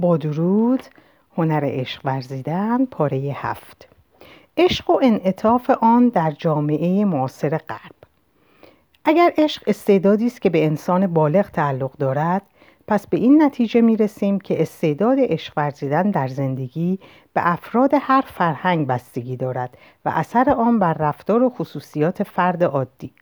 با درود هنر عشق ورزیدن پاره هفت. عشق و انعطاف آن در جامعه معاصر غرب. اگر عشق استعدادی است که به انسان بالغ تعلق دارد پس به این نتیجه می رسیم که استعداد عشق ورزیدن در زندگی به افراد هر فرهنگ بستگی دارد و اثر آن بر رفتار و خصوصیات فرد عادی.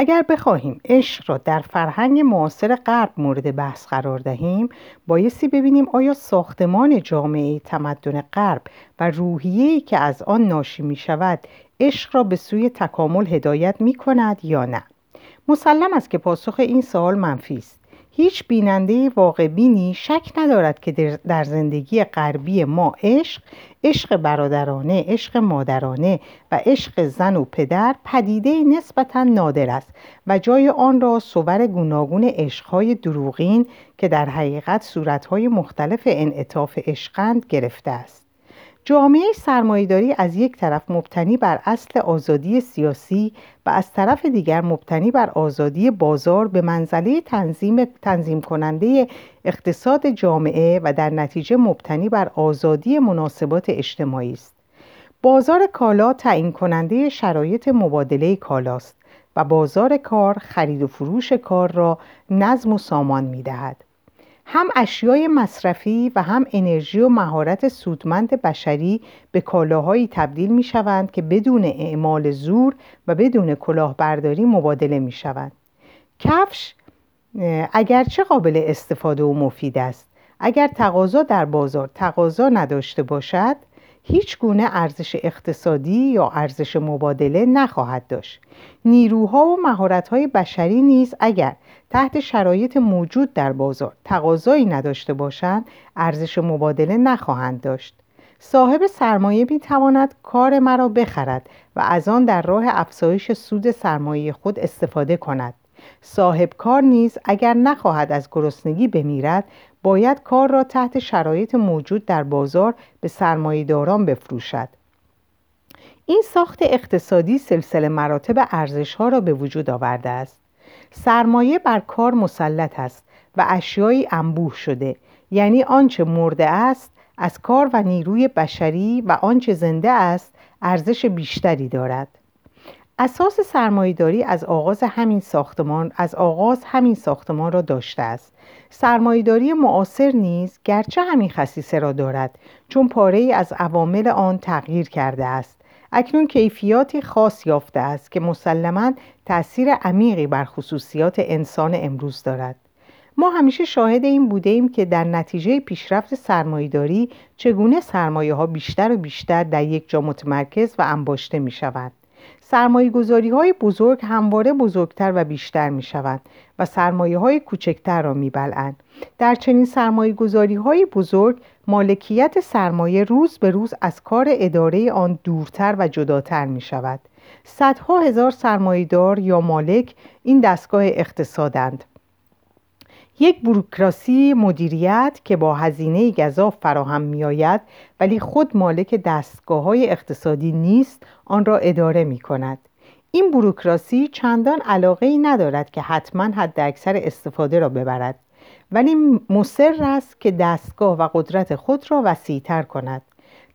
اگر بخواهیم عشق را در فرهنگ معاصر غرب مورد بحث قرار دهیم بایستی ببینیم آیا ساختمان جامعه تمدن غرب و روحیه‌ای که از آن ناشی می شود عشق را به سوی تکامل هدایت می کند یا نه؟ مسلم است که پاسخ این سوال منفی است. هیچ بیننده واقع بینی شک ندارد که در زندگی غربی ما عشق عشق برادرانه عشق مادرانه و عشق زن و پدر پدیده نسبتا نادر است و جای آن را صور گوناگون عشقهای دروغین که در حقیقت صورتهای مختلف انعطاف عشقند گرفته است. جامعه سرمایهداری از یک طرف مبتنی بر اصل آزادی سیاسی و از طرف دیگر مبتنی بر آزادی بازار به منزله تنظیم, تنظیم کننده اقتصاد جامعه و در نتیجه مبتنی بر آزادی مناسبات اجتماعی است. بازار کالا تعیین کننده شرایط مبادله کالاست و بازار کار خرید و فروش کار را نظم و سامان می دهد. هم اشیای مصرفی و هم انرژی و مهارت سودمند بشری به کالاهایی تبدیل می شوند که بدون اعمال زور و بدون کلاهبرداری مبادله می شوند. کفش اگرچه قابل استفاده و مفید است اگر تقاضا در بازار تقاضا نداشته باشد هیچ گونه ارزش اقتصادی یا ارزش مبادله نخواهد داشت. نیروها و مهارت‌های بشری نیز اگر تحت شرایط موجود در بازار تقاضایی نداشته باشند ارزش مبادله نخواهند داشت. صاحب سرمایه می تواند کار مرا بخرد و از آن در راه افزایش سود سرمایه خود استفاده کند. صاحب کار نیز اگر نخواهد از گرسنگی بمیرد باید کار را تحت شرایط موجود در بازار به سرمایهداران بفروشد. این ساخت اقتصادی سلسله مراتب ارزش ها را به وجود آورده است. سرمایه بر کار مسلط است و اشیایی انبوه شده یعنی آنچه مرده است از کار و نیروی بشری و آنچه زنده است ارزش بیشتری دارد. اساس سرمایهداری از آغاز همین ساختمان از آغاز همین ساختمان را داشته است. سرمایهداری معاصر نیز گرچه همین خصیصه را دارد چون پاره ای از عوامل آن تغییر کرده است. اکنون کیفیاتی خاص یافته است که مسلما تأثیر عمیقی بر خصوصیات انسان امروز دارد. ما همیشه شاهد این بوده ایم که در نتیجه پیشرفت سرمایهداری چگونه سرمایه ها بیشتر و بیشتر در یک جا متمرکز و انباشته می شود. سرمایه گذاری های بزرگ همواره بزرگتر و بیشتر می شوند و سرمایه های کوچکتر را می بلند. در چنین سرمایه گذاری های بزرگ مالکیت سرمایه روز به روز از کار اداره آن دورتر و جداتر می شود. صدها هزار سرمایهدار یا مالک این دستگاه اقتصادند یک بروکراسی مدیریت که با هزینه گذاف فراهم می آید ولی خود مالک دستگاه های اقتصادی نیست آن را اداره می کند این بروکراسی چندان علاقه ای ندارد که حتما حد اکثر استفاده را ببرد ولی مصر است که دستگاه و قدرت خود را وسیعتر کند.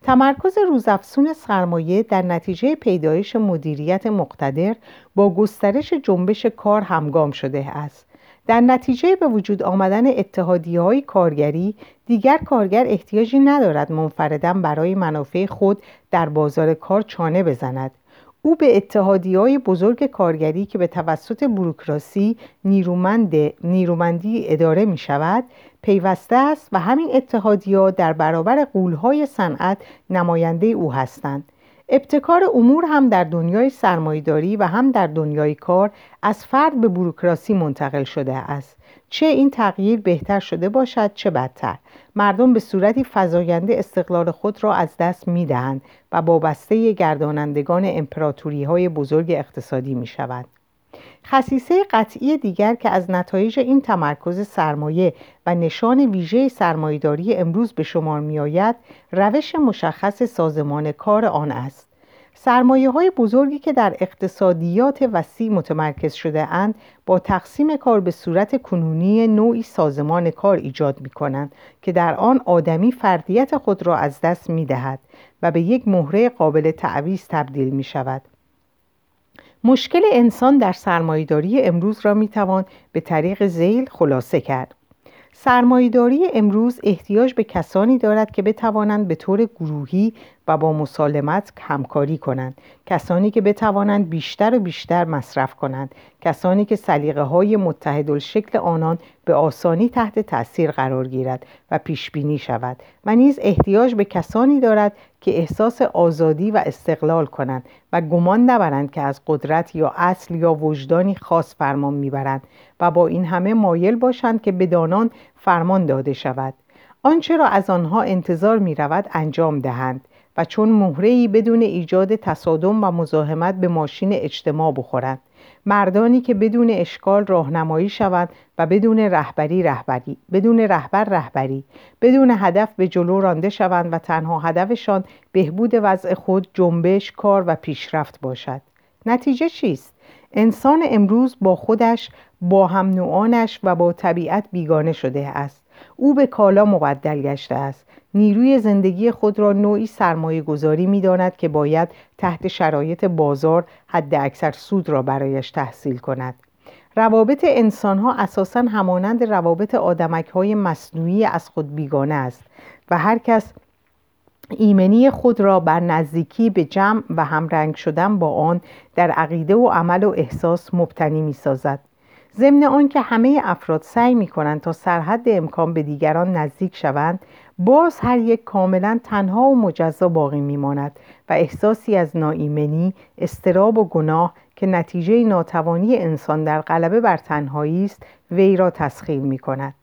تمرکز روزافزون سرمایه در نتیجه پیدایش مدیریت مقتدر با گسترش جنبش کار همگام شده است. در نتیجه به وجود آمدن اتحادی های کارگری دیگر کارگر احتیاجی ندارد منفردا برای منافع خود در بازار کار چانه بزند. او به اتحادی های بزرگ کارگری که به توسط بروکراسی نیرومند نیرومندی اداره می شود پیوسته است و همین اتحادی در برابر قولهای صنعت نماینده او هستند. ابتکار امور هم در دنیای سرمایداری و هم در دنیای کار از فرد به بروکراسی منتقل شده است چه این تغییر بهتر شده باشد چه بدتر مردم به صورتی فزاینده استقلال خود را از دست می دهند و وابسته گردانندگان امپراتوری های بزرگ اقتصادی می شوند. خصیصه قطعی دیگر که از نتایج این تمرکز سرمایه و نشان ویژه سرمایهداری امروز به شمار می آید روش مشخص سازمان کار آن است سرمایه های بزرگی که در اقتصادیات وسیع متمرکز شده اند با تقسیم کار به صورت کنونی نوعی سازمان کار ایجاد می کنند که در آن آدمی فردیت خود را از دست می دهد و به یک مهره قابل تعویز تبدیل می شود. مشکل انسان در سرمایهداری امروز را می توان به طریق زیل خلاصه کرد. سرمایهداری امروز احتیاج به کسانی دارد که بتوانند به طور گروهی و با مسالمت همکاری کنند کسانی که بتوانند بیشتر و بیشتر مصرف کنند کسانی که سلیقه های متحد شکل آنان به آسانی تحت تاثیر قرار گیرد و پیش بینی شود و نیز احتیاج به کسانی دارد که احساس آزادی و استقلال کنند و گمان نبرند که از قدرت یا اصل یا وجدانی خاص فرمان می‌برند و با این همه مایل باشند که بدانان فرمان داده شود. آنچه را از آنها انتظار می رود انجام دهند و چون مهرهی بدون ایجاد تصادم و مزاحمت به ماشین اجتماع بخورند. مردانی که بدون اشکال راهنمایی شوند و بدون رهبری رهبری بدون رهبر رهبری بدون هدف به جلو رانده شوند و تنها هدفشان بهبود وضع خود جنبش کار و پیشرفت باشد. نتیجه چیست؟ انسان امروز با خودش با هم نوعانش و با طبیعت بیگانه شده است. او به کالا مبدل گشته است. نیروی زندگی خود را نوعی سرمایه گذاری می داند که باید تحت شرایط بازار حد اکثر سود را برایش تحصیل کند. روابط انسان ها اساسا همانند روابط آدمک های مصنوعی از خود بیگانه است و هر کس ایمنی خود را بر نزدیکی به جمع و همرنگ شدن با آن در عقیده و عمل و احساس مبتنی می سازد ضمن آنکه همه افراد سعی می کنند تا سرحد امکان به دیگران نزدیک شوند باز هر یک کاملا تنها و مجزا باقی میماند و احساسی از ناایمنی استراب و گناه که نتیجه ناتوانی انسان در غلبه بر تنهایی است وی را تسخیر می کند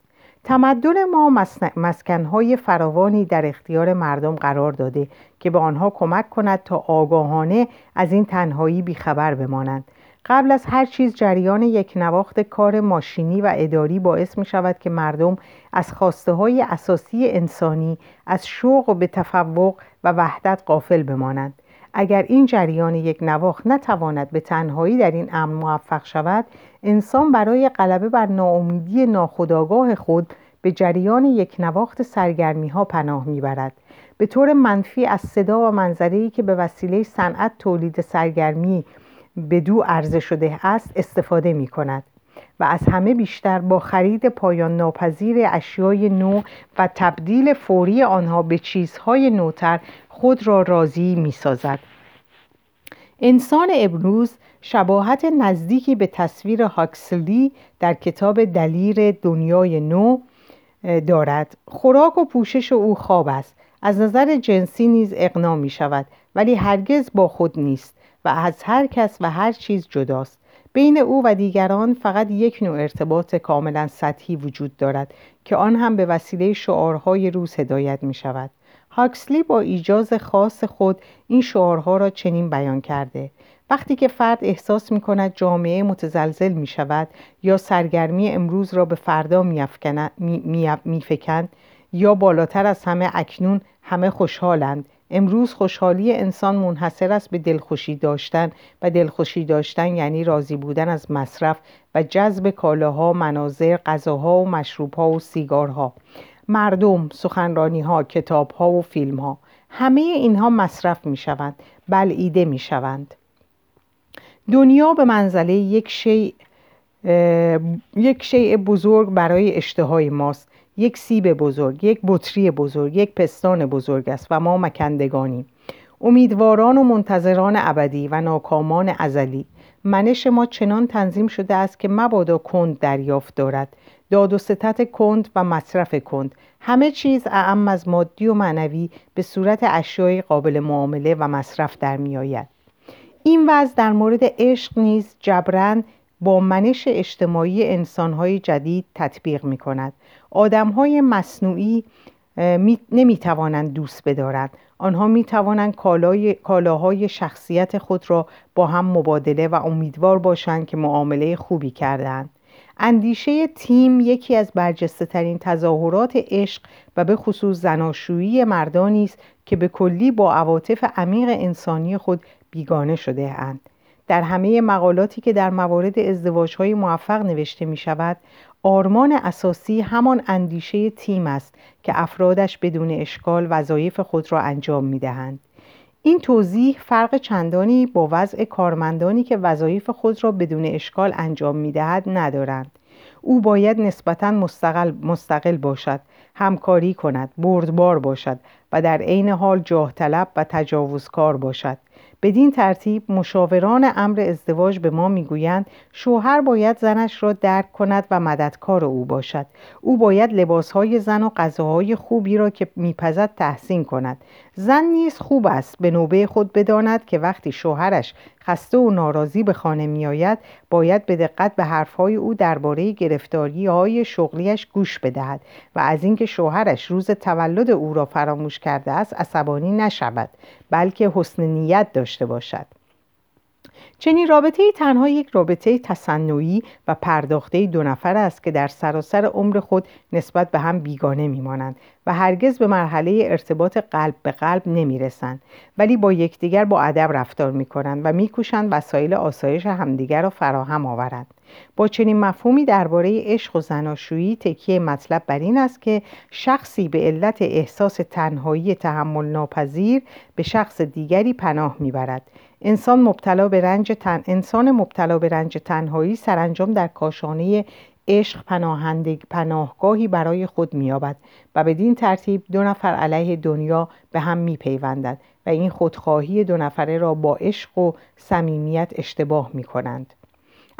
تمدن ما مسکنهای فراوانی در اختیار مردم قرار داده که به آنها کمک کند تا آگاهانه از این تنهایی بیخبر بمانند. قبل از هر چیز جریان یک نواخت کار ماشینی و اداری باعث می شود که مردم از خواسته های اساسی انسانی از شوق به تفوق و وحدت قافل بمانند. اگر این جریان یک نواخت نتواند به تنهایی در این امر موفق شود انسان برای غلبه بر ناامیدی ناخودآگاه خود به جریان یک نواخت سرگرمی ها پناه می‌برد. به طور منفی از صدا و منظری که به وسیله صنعت تولید سرگرمی به دو عرضه شده است استفاده می کند و از همه بیشتر با خرید پایان ناپذیر اشیای نو و تبدیل فوری آنها به چیزهای نوتر خود را راضی می سازد. انسان امروز شباهت نزدیکی به تصویر هاکسلی در کتاب دلیر دنیای نو دارد. خوراک و پوشش او خواب است. از نظر جنسی نیز اقنا می شود ولی هرگز با خود نیست. و از هر کس و هر چیز جداست. بین او و دیگران فقط یک نوع ارتباط کاملا سطحی وجود دارد که آن هم به وسیله شعارهای روز هدایت می شود هاکسلی با ایجاز خاص خود این شعارها را چنین بیان کرده. وقتی که فرد احساس می کند جامعه متزلزل می شود یا سرگرمی امروز را به فردا می, می, می فکند یا بالاتر از همه اکنون همه خوشحالند امروز خوشحالی انسان منحصر است به دلخوشی داشتن و دلخوشی داشتن یعنی راضی بودن از مصرف و جذب کالاها، مناظر، غذاها و مشروبها و سیگارها. مردم، سخنرانی ها، کتاب ها و فیلم ها همه اینها مصرف می شوند بلعیده می شوند دنیا به منزله یک شیء یک شیء بزرگ برای اشتهای ماست. یک سیب بزرگ یک بطری بزرگ یک پستان بزرگ است و ما مکندگانیم. امیدواران و منتظران ابدی و ناکامان ازلی منش ما چنان تنظیم شده است که مبادا کند دریافت دارد. داد و ستت کند و مصرف کند. همه چیز اعم از مادی و معنوی به صورت اشیای قابل معامله و مصرف در می آید. این وضع در مورد عشق نیز جبران با منش اجتماعی انسانهای جدید تطبیق می کند های مصنوعی نمی توانند دوست بدارند. آنها می توانند کالاهای شخصیت خود را با هم مبادله و امیدوار باشند که معامله خوبی کردند اندیشه تیم یکی از برجسته ترین تظاهرات عشق و به خصوص زناشویی مردانی است که به کلی با عواطف عمیق انسانی خود بیگانه شده اند. در همه مقالاتی که در موارد ازدواجهای موفق نوشته می شود آرمان اساسی همان اندیشه تیم است که افرادش بدون اشکال وظایف خود را انجام می دهند. این توضیح فرق چندانی با وضع کارمندانی که وظایف خود را بدون اشکال انجام می دهد ندارند. او باید نسبتا مستقل, مستقل باشد همکاری کند بردبار باشد و در عین حال جاه طلب و تجاوزکار باشد. بدین ترتیب مشاوران امر ازدواج به ما می‌گویند شوهر باید زنش را درک کند و مددکار او باشد. او باید لباسهای زن و غذاهای خوبی را که میپزد تحسین کند. زن نیز خوب است به نوبه خود بداند که وقتی شوهرش خسته و ناراضی به خانه میآید باید به دقت به حرفهای او درباره گرفتاری های شغلیش گوش بدهد و از اینکه شوهرش روز تولد او را فراموش کرده است عصبانی نشود بلکه حسن نیت داشته باشد. چنین رابطه ای تنها یک رابطه تصنعی و پرداخته دو نفر است که در سراسر عمر خود نسبت به هم بیگانه میمانند و هرگز به مرحله ارتباط قلب به قلب نمی رسند ولی با یکدیگر با ادب رفتار می کنند و میکوشند وسایل آسایش همدیگر را فراهم آورند. با چنین مفهومی درباره عشق و زناشویی تکیه مطلب بر این است که شخصی به علت احساس تنهایی تحمل ناپذیر به شخص دیگری پناه می‌برد. انسان مبتلا به رنج تن... انسان مبتلا به رنج تنهایی سرانجام در کاشانه عشق پناهگاهی برای خود مییابد و بدین ترتیب دو نفر علیه دنیا به هم میپیوندند و این خودخواهی دو نفره را با عشق و صمیمیت اشتباه می‌کنند.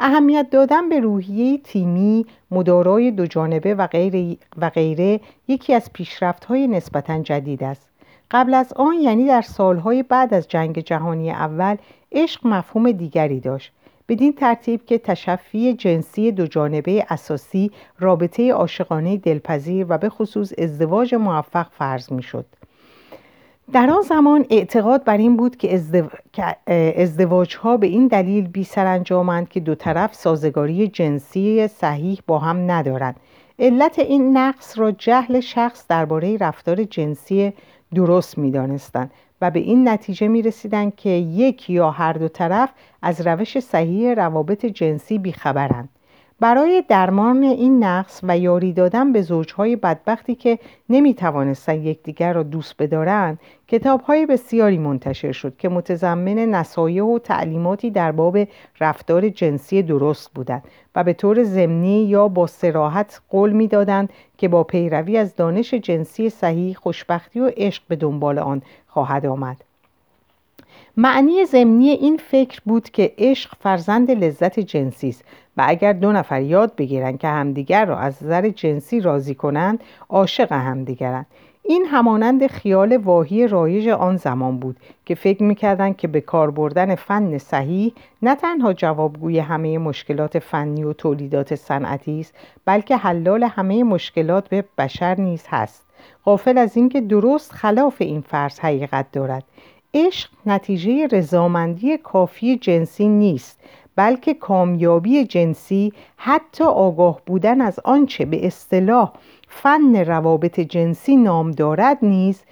اهمیت دادن به روحیه تیمی مدارای دو جانبه و غیره, و غیره یکی از پیشرفت‌های نسبتا جدید است قبل از آن یعنی در سالهای بعد از جنگ جهانی اول عشق مفهوم دیگری داشت بدین ترتیب که تشفی جنسی دو جانبه اساسی رابطه عاشقانه دلپذیر و به خصوص ازدواج موفق فرض می شد. در آن زمان اعتقاد بر این بود که, ازدواج ها به این دلیل بی انجامند که دو طرف سازگاری جنسی صحیح با هم ندارند علت این نقص را جهل شخص درباره رفتار جنسی درست می و به این نتیجه می رسیدن که یک یا هر دو طرف از روش صحیح روابط جنسی بیخبرند. برای درمان این نقص و یاری دادن به زوجهای بدبختی که نمی توانستن یکدیگر را دوست بدارند کتابهای بسیاری منتشر شد که متضمن نصایح و تعلیماتی در باب رفتار جنسی درست بودند و به طور ضمنی یا با سراحت قول می‌دادند که با پیروی از دانش جنسی صحیح خوشبختی و عشق به دنبال آن خواهد آمد. معنی ضمنی این فکر بود که عشق فرزند لذت جنسی است. و اگر دو نفر یاد بگیرند که همدیگر را از نظر جنسی راضی کنند عاشق همدیگرند. این همانند خیال واهی رایج آن زمان بود که فکر می‌کردند که به کار بردن فن صحیح نه تنها جوابگوی همه مشکلات فنی و تولیدات صنعتی است بلکه حلال همه مشکلات به بشر نیز هست. غافل از اینکه درست خلاف این فرض حقیقت دارد. عشق نتیجه رضامندی کافی جنسی نیست. بلکه کامیابی جنسی حتی آگاه بودن از آنچه به اصطلاح فن روابط جنسی نام دارد نیز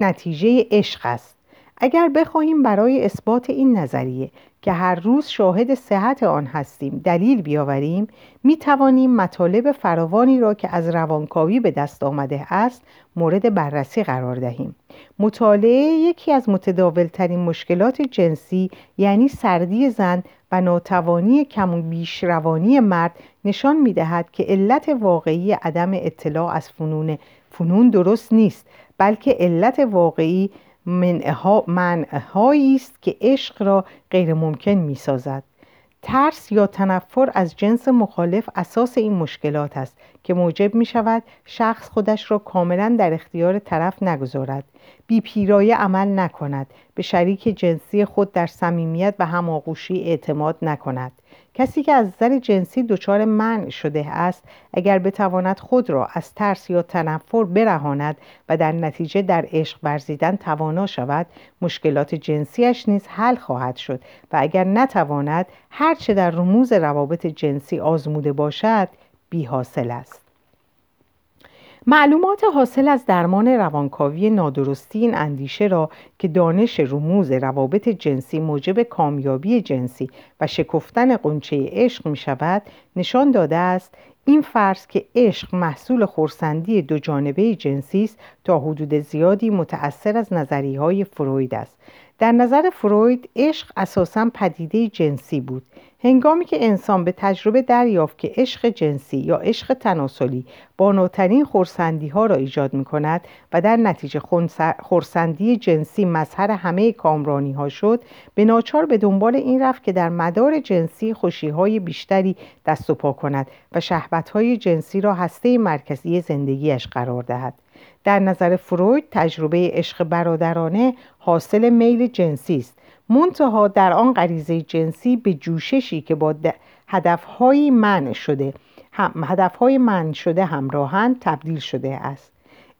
نتیجه عشق است. اگر بخواهیم برای اثبات این نظریه که هر روز شاهد صحت آن هستیم دلیل بیاوریم می توانیم مطالب فراوانی را که از روانکاوی به دست آمده است مورد بررسی قرار دهیم. مطالعه یکی از متداولترین مشکلات جنسی یعنی سردی زن و ناتوانی کم و بیش روانی مرد نشان می دهد که علت واقعی عدم اطلاع از فنون فنون درست نیست بلکه علت واقعی منعهایی است که عشق را غیر ممکن می سازد. ترس یا تنفر از جنس مخالف اساس این مشکلات است که موجب می شود شخص خودش را کاملا در اختیار طرف نگذارد. بی پیرایه عمل نکند. به شریک جنسی خود در صمیمیت و هماغوشی اعتماد نکند. کسی که از نظر جنسی دچار منع شده است اگر بتواند خود را از ترس یا تنفر برهاند و در نتیجه در عشق ورزیدن توانا شود مشکلات جنسیش نیز حل خواهد شد و اگر نتواند هرچه در رموز روابط جنسی آزموده باشد بی حاصل است. معلومات حاصل از درمان روانکاوی نادرستی این اندیشه را که دانش رموز روابط جنسی موجب کامیابی جنسی و شکفتن قنچه عشق می شود نشان داده است این فرض که عشق محصول خورسندی دو جانبه جنسی است تا حدود زیادی متأثر از نظریه های فروید است. در نظر فروید عشق اساسا پدیده جنسی بود. هنگامی که انسان به تجربه دریافت که عشق جنسی یا عشق تناسلی باناترین خورسندی ها را ایجاد می کند و در نتیجه خورسندی جنسی مظهر همه کامرانی ها شد به ناچار به دنبال این رفت که در مدار جنسی خوشی های بیشتری دست و پا کند و شهبت های جنسی را هسته مرکزی زندگیش قرار دهد. در نظر فروید تجربه عشق برادرانه حاصل میل جنسی است. منتها در آن غریزه جنسی به جوششی که با هدفهای من شده هم هدفهای من شده همراهند تبدیل شده است.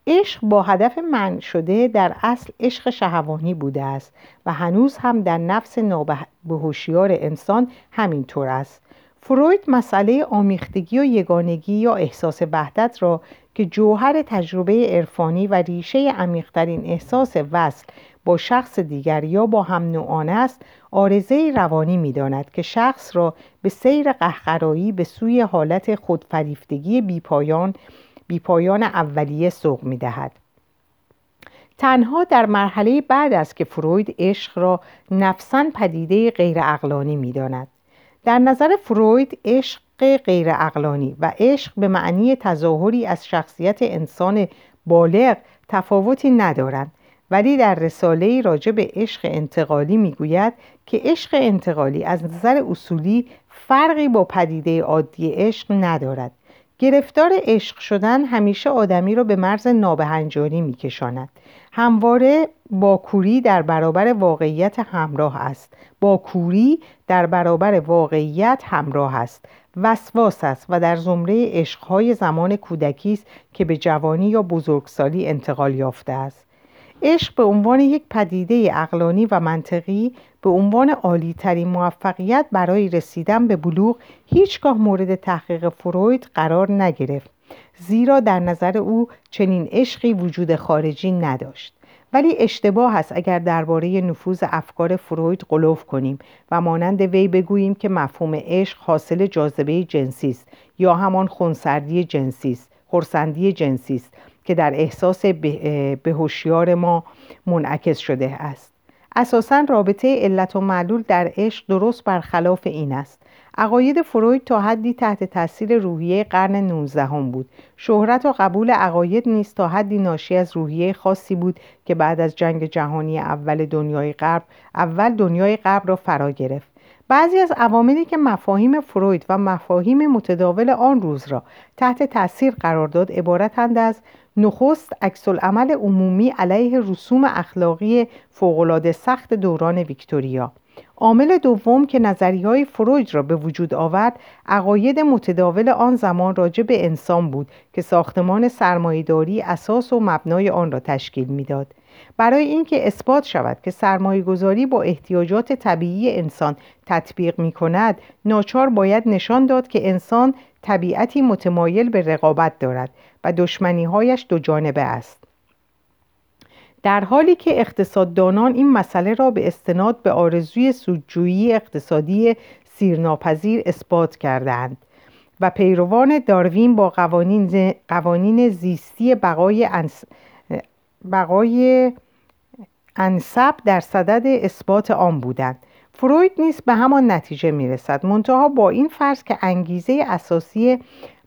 عشق با هدف من شده در اصل عشق شهوانی بوده است و هنوز هم در نفس نابهوشیار انسان همینطور است. فروید مسئله آمیختگی و یگانگی یا احساس وحدت را که جوهر تجربه عرفانی و ریشه عمیقترین احساس وصل با شخص دیگر یا با هم نوعان است آرزه روانی می داند که شخص را به سیر قهقرایی به سوی حالت خودفریفتگی بیپایان بیپایان اولیه سوق می دهد. تنها در مرحله بعد است که فروید عشق را نفسا پدیده غیر اقلانی می داند. در نظر فروید عشق غیر اقلانی و عشق به معنی تظاهری از شخصیت انسان بالغ تفاوتی ندارند ولی در رساله راجع به عشق انتقالی می‌گوید که عشق انتقالی از نظر اصولی فرقی با پدیده عادی عشق ندارد. گرفتار عشق شدن همیشه آدمی را به مرز نابهنجاری میکشاند. همواره با کوری در برابر واقعیت همراه است. با کوری در برابر واقعیت همراه است. وسواس است و در زمره عشقهای زمان کودکی است که به جوانی یا بزرگسالی انتقال یافته است. عشق به عنوان یک پدیده اقلانی و منطقی به عنوان عالی ترین موفقیت برای رسیدن به بلوغ هیچگاه مورد تحقیق فروید قرار نگرفت زیرا در نظر او چنین عشقی وجود خارجی نداشت. ولی اشتباه است اگر درباره نفوذ افکار فروید قلوف کنیم و مانند وی بگوییم که مفهوم عشق حاصل جاذبه جنسی است یا همان خونسردی جنسی است خورسندی جنسی است. که در احساس به هوشیار ما منعکس شده است. اساسا رابطه علت و معلول در عشق درست برخلاف این است. عقاید فروید تا حدی تحت تاثیر روحیه قرن 19 هم بود. شهرت و قبول عقاید نیست تا حدی ناشی از روحیه خاصی بود که بعد از جنگ جهانی اول دنیای غرب اول دنیای غرب را فرا گرفت. بعضی از عواملی که مفاهیم فروید و مفاهیم متداول آن روز را تحت تاثیر قرار داد عبارتند از نخست عکس عمل عمومی علیه رسوم اخلاقی فوقالعاده سخت دوران ویکتوریا. عامل دوم که نظری های فروید را به وجود آورد عقاید متداول آن زمان راجع به انسان بود که ساختمان سرمایهداری اساس و مبنای آن را تشکیل می‌داد. برای اینکه اثبات شود که سرمایه گذاری با احتیاجات طبیعی انسان تطبیق می کند ناچار باید نشان داد که انسان طبیعتی متمایل به رقابت دارد و دشمنیهایش دو جانبه است. در حالی که اقتصاددانان این مسئله را به استناد به آرزوی سودجویی اقتصادی سیرناپذیر اثبات کردند و پیروان داروین با قوانین, قوانین زیستی بقای, انس... بقای انصب در صدد اثبات آن بودند. فروید نیست به همان نتیجه می‌رسد. منتها با این فرض که انگیزه اساسی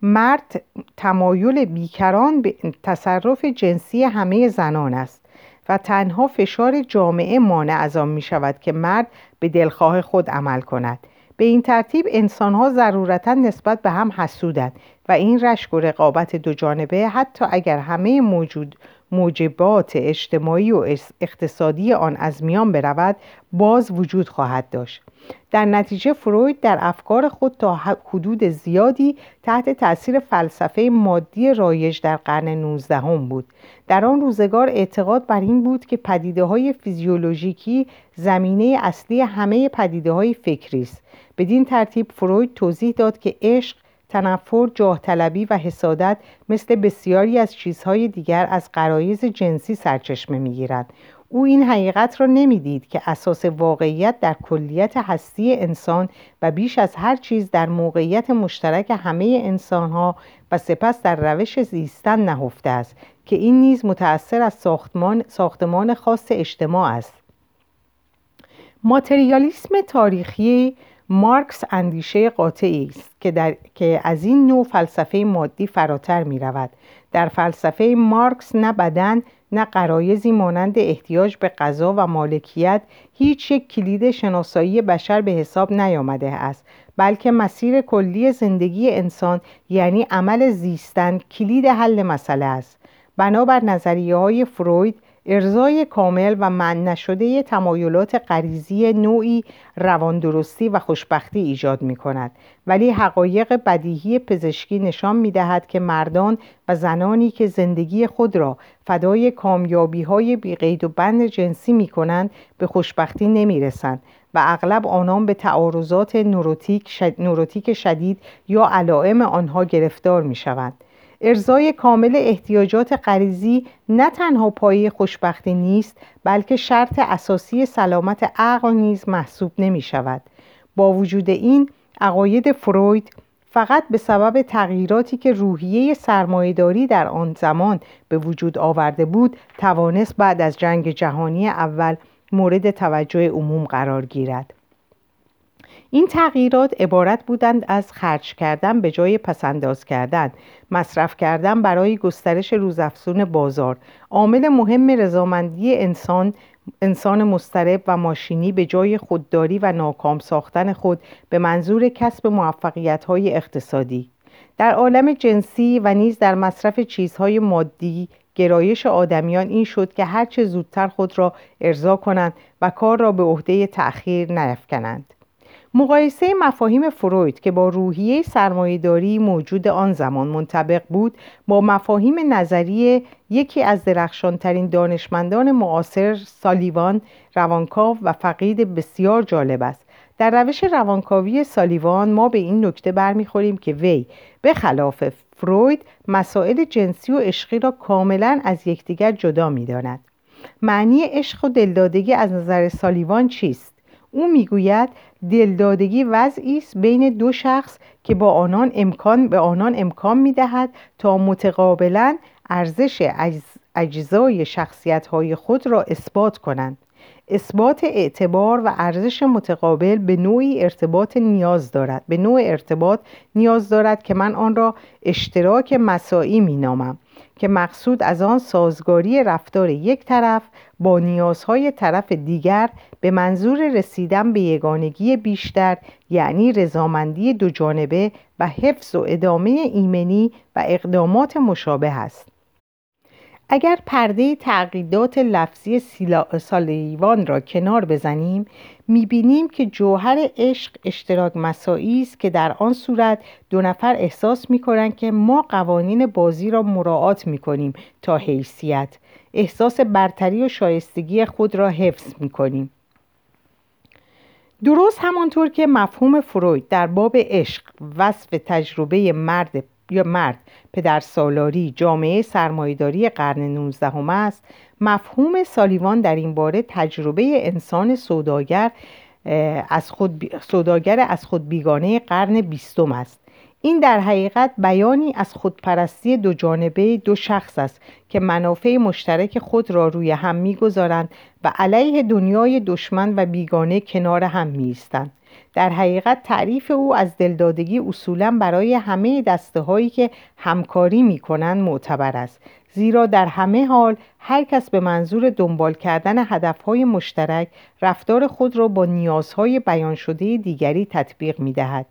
مرد تمایل بیکران به تصرف جنسی همه زنان است و تنها فشار جامعه مانع از آن می شود که مرد به دلخواه خود عمل کند. به این ترتیب انسانها ضرورتا نسبت به هم حسودند و این رشک و رقابت دو جانبه حتی اگر همه موجود موجبات اجتماعی و اقتصادی آن از میان برود باز وجود خواهد داشت. در نتیجه فروید در افکار خود تا حدود زیادی تحت تاثیر فلسفه مادی رایج در قرن 19 هم بود. در آن روزگار اعتقاد بر این بود که پدیده های فیزیولوژیکی زمینه اصلی همه پدیده های فکری است. بدین ترتیب فروید توضیح داد که عشق تنفر جاه طلبی و حسادت مثل بسیاری از چیزهای دیگر از قرایز جنسی سرچشمه می‌گیرند او این حقیقت را نمی‌دید که اساس واقعیت در کلیت هستی انسان و بیش از هر چیز در موقعیت مشترک همه انسانها و سپس در روش زیستن نهفته است که این نیز متأثر از ساختمان, ساختمان خاص اجتماع است. ماتریالیسم تاریخی مارکس اندیشه قاطعی است که, در... که از این نوع فلسفه مادی فراتر می رود. در فلسفه مارکس نه بدن نه قرایزی مانند احتیاج به غذا و مالکیت هیچ یک کلید شناسایی بشر به حساب نیامده است بلکه مسیر کلی زندگی انسان یعنی عمل زیستن کلید حل مسئله است بنابر نظریه های فروید ارزای کامل و من نشده تمایلات غریزی نوعی رواندرستی و خوشبختی ایجاد می کند ولی حقایق بدیهی پزشکی نشان می دهد که مردان و زنانی که زندگی خود را فدای کامیابی های بیقید و بند جنسی می کنند به خوشبختی نمی رسند و اغلب آنان به تعارضات نوروتیک شدید یا علائم آنها گرفتار می شوند. ارزای کامل احتیاجات غریزی نه تنها پایه خوشبختی نیست بلکه شرط اساسی سلامت عقل نیز محسوب نمی شود. با وجود این عقاید فروید فقط به سبب تغییراتی که روحیه سرمایهداری در آن زمان به وجود آورده بود توانست بعد از جنگ جهانی اول مورد توجه عموم قرار گیرد. این تغییرات عبارت بودند از خرج کردن به جای پسنداز کردن مصرف کردن برای گسترش روزافزون بازار. عامل مهم رضامندی انسان انسان مسترب و ماشینی به جای خودداری و ناکام ساختن خود به منظور کسب موفقیت های اقتصادی. در عالم جنسی و نیز در مصرف چیزهای مادی گرایش آدمیان این شد که هرچه زودتر خود را ارضا کنند و کار را به عهده تأخیر نیفکنند مقایسه مفاهیم فروید که با روحیه سرمایهداری موجود آن زمان منطبق بود با مفاهیم نظری یکی از درخشانترین دانشمندان معاصر سالیوان روانکاو و فقید بسیار جالب است. در روش روانکاوی سالیوان ما به این نکته برمیخوریم که وی به خلاف فروید مسائل جنسی و عشقی را کاملا از یکدیگر جدا می‌داند. معنی عشق و دلدادگی از نظر سالیوان چیست؟ او می‌گوید دلدادگی وضعی است بین دو شخص که با آنان امکان به آنان امکان می‌دهد تا متقابلا ارزش اجزای شخصیت های خود را اثبات کنند. اثبات اعتبار و ارزش متقابل به نوعی ارتباط نیاز دارد. به نوع ارتباط نیاز دارد که من آن را اشتراک مساعی می نامم که مقصود از آن سازگاری رفتار یک طرف با نیازهای طرف دیگر به منظور رسیدن به یگانگی بیشتر یعنی رضامندی دو جانبه و حفظ و ادامه ایمنی و اقدامات مشابه است. اگر پرده تعقیدات لفظی سالیوان را کنار بزنیم می‌بینیم که جوهر عشق اشتراک مساعی است که در آن صورت دو نفر احساس می‌کنند که ما قوانین بازی را مراعات می‌کنیم تا حیثیت. احساس برتری و شایستگی خود را حفظ می‌کنیم. درست همانطور که مفهوم فروید در باب عشق وصف تجربه مرد یا مرد پدر سالاری جامعه سرمایداری قرن 19 است. مفهوم سالیوان در این باره تجربه انسان سوداگر از خود, سوداگر از خود بیگانه قرن بیستم است. این در حقیقت بیانی از خودپرستی دو جانبه دو شخص است که منافع مشترک خود را روی هم می‌گذارند و علیه دنیای دشمن و بیگانه کنار هم میستند در حقیقت تعریف او از دلدادگی اصولا برای همه دسته هایی که همکاری می کنند معتبر است زیرا در همه حال هر کس به منظور دنبال کردن هدفهای مشترک رفتار خود را با نیازهای بیان شده دیگری تطبیق می دهد.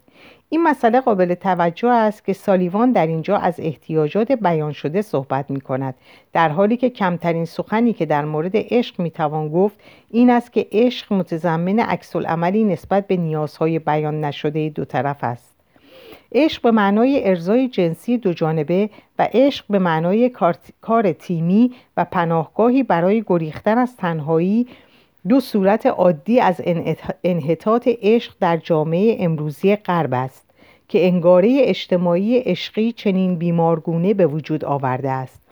این مسئله قابل توجه است که سالیوان در اینجا از احتیاجات بیان شده صحبت می کند در حالی که کمترین سخنی که در مورد عشق می توان گفت این است که عشق متضمن عکس عملی نسبت به نیازهای بیان نشده دو طرف است. عشق به معنای ارزای جنسی دو جانبه و عشق به معنای کار تیمی و پناهگاهی برای گریختن از تنهایی دو صورت عادی از انحطاط عشق در جامعه امروزی غرب است که انگاره اجتماعی عشقی چنین بیمارگونه به وجود آورده است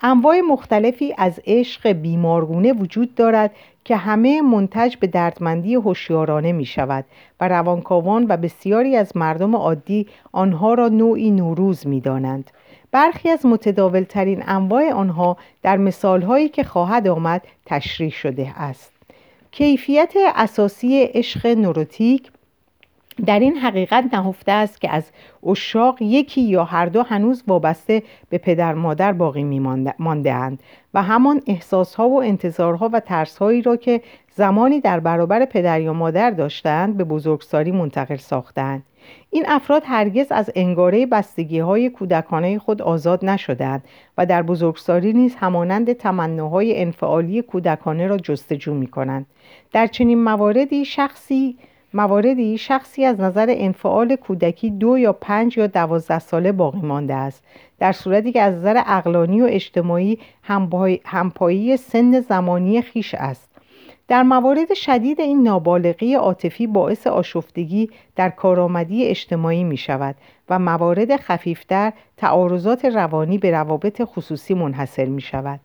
انواع مختلفی از عشق بیمارگونه وجود دارد که همه منتج به دردمندی هوشیارانه می شود و روانکاوان و بسیاری از مردم عادی آنها را نوعی نوروز می دانند. برخی از متداولترین انواع آنها در مثالهایی که خواهد آمد تشریح شده است. کیفیت اساسی عشق نوروتیک در این حقیقت نهفته است که از اشاق یکی یا هر دو هنوز وابسته به پدر مادر باقی می اند و همان احساسها و انتظارها و ترسهایی را که زمانی در برابر پدر یا مادر داشتند به بزرگسالی منتقل ساختند این افراد هرگز از انگاره بستگی های کودکانه خود آزاد نشدند و در بزرگسالی نیز همانند تمناهای انفعالی کودکانه را جستجو می کنند. در چنین مواردی شخصی مواردی شخصی از نظر انفعال کودکی دو یا پنج یا دوازده ساله باقی مانده است در صورتی که از نظر اقلانی و اجتماعی همپایی سن زمانی خیش است در موارد شدید این نابالغی عاطفی باعث آشفتگی در کارآمدی اجتماعی می شود و موارد خفیفتر تعارضات روانی به روابط خصوصی منحصر می شود.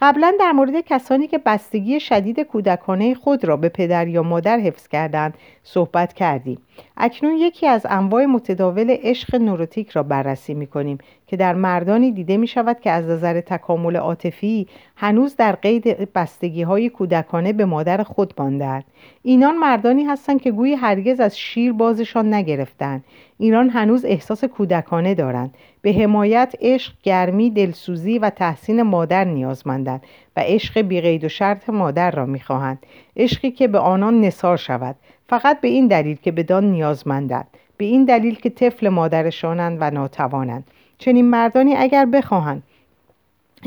قبلا در مورد کسانی که بستگی شدید کودکانه خود را به پدر یا مادر حفظ کردند صحبت کردیم. اکنون یکی از انواع متداول عشق نوروتیک را بررسی می کنیم که در مردانی دیده می شود که از نظر تکامل عاطفی هنوز در قید بستگی های کودکانه به مادر خود ماندند اینان مردانی هستند که گویی هرگز از شیر بازشان نگرفتند ایران هنوز احساس کودکانه دارند. به حمایت عشق گرمی دلسوزی و تحسین مادر نیازمندند و عشق بیقید و شرط مادر را می‌خواهند. عشقی که به آنان نصار شود. فقط به این دلیل که بدان نیازمندند. به این دلیل که طفل مادرشانند و ناتوانند. چنین مردانی اگر بخواهند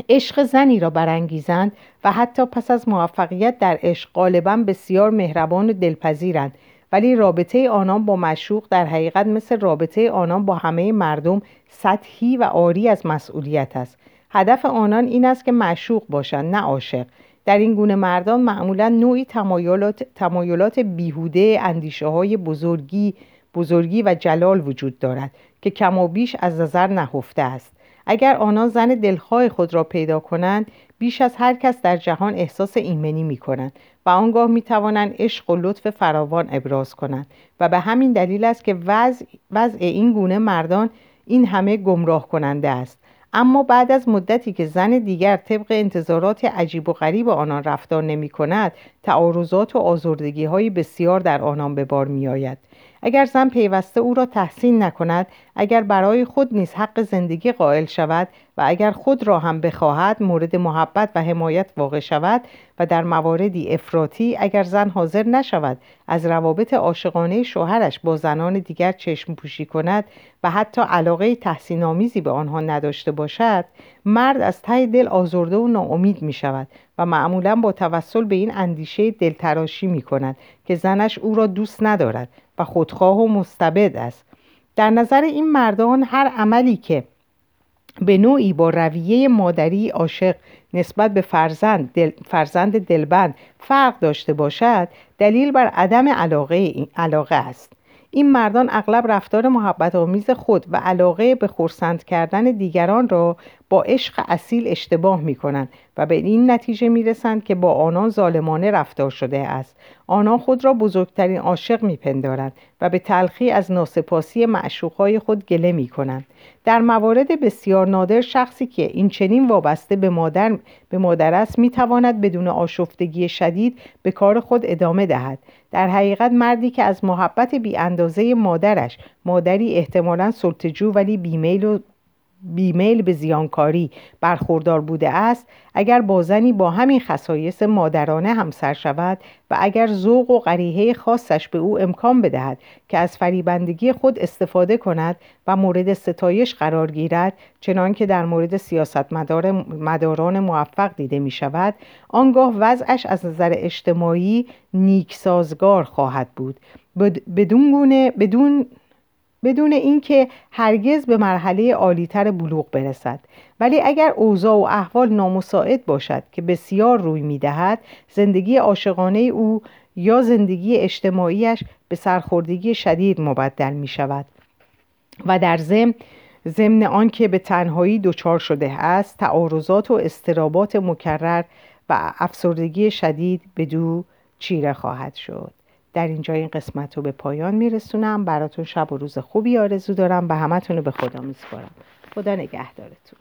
عشق زنی را برانگیزند و حتی پس از موفقیت در عشق غالبا بسیار مهربان و دلپذیرند. ولی رابطه آنان با مشوق در حقیقت مثل رابطه آنان با همه مردم سطحی و آری از مسئولیت است. هدف آنان این است که معشوق باشند نه عاشق. در این گونه مردان معمولا نوعی تمایلات, تمایلات بیهوده اندیشه های بزرگی بزرگی و جلال وجود دارد که کم و بیش از نظر نهفته است. اگر آنان زن دلخواه خود را پیدا کنند بیش از هر کس در جهان احساس ایمنی می کنند و آنگاه می توانند عشق و لطف فراوان ابراز کنند و به همین دلیل است که وضع, وضع این گونه مردان این همه گمراه کننده است. اما بعد از مدتی که زن دیگر طبق انتظارات عجیب و غریب آنان رفتار نمی کند تعارضات و آزردگی های بسیار در آنان به بار می آید اگر زن پیوسته او را تحسین نکند اگر برای خود نیز حق زندگی قائل شود و اگر خود را هم بخواهد مورد محبت و حمایت واقع شود و در مواردی افراطی اگر زن حاضر نشود از روابط عاشقانه شوهرش با زنان دیگر چشم پوشی کند و حتی علاقه تحسین آمیزی به آنها نداشته باشد مرد از ته دل آزرده و ناامید می شود و معمولا با توسل به این اندیشه دلتراشی می کند که زنش او را دوست ندارد و خودخواه و مستبد است. در نظر این مردان هر عملی که به نوعی با رویه مادری عاشق نسبت به فرزند, دل، فرزند دلبند فرق داشته باشد دلیل بر عدم علاقه, علاقه است. این مردان اغلب رفتار محبت آمیز خود و علاقه به خورسند کردن دیگران را با عشق اصیل اشتباه می کنند و به این نتیجه می رسند که با آنان ظالمانه رفتار شده است. آنان خود را بزرگترین عاشق می پندارند و به تلخی از ناسپاسی معشوقهای خود گله می کنند در موارد بسیار نادر شخصی که این چنین وابسته به مادر, به مادر است می تواند بدون آشفتگی شدید به کار خود ادامه دهد. در حقیقت مردی که از محبت بی اندازه مادرش مادری احتمالا سلطجو ولی بیمیل و بیمیل به زیانکاری برخوردار بوده است اگر با زنی با همین خصایص مادرانه همسر شود و اگر ذوق و غریحه خاصش به او امکان بدهد که از فریبندگی خود استفاده کند و مورد ستایش قرار گیرد چنان که در مورد سیاست مداران موفق دیده می شود آنگاه وضعش از نظر اجتماعی نیک سازگار خواهد بود. بدون گونه بدون بدون اینکه هرگز به مرحله عالیتر بلوغ برسد. ولی اگر اوضاع و احوال نامساعد باشد که بسیار روی می‌دهد زندگی عاشقانه او یا زندگی اجتماعیش به سرخوردگی شدید مبدل می شود و در ضمن ضمن آنکه به تنهایی دچار شده است تعارضات و استرابات مکرر و افسردگی شدید به دو چیره خواهد شد. در اینجا این قسمت رو به پایان میرسونم. براتون شب و روز خوبی آرزو دارم و همتون رو به خدا میسپارم. خدا نگهدارتون.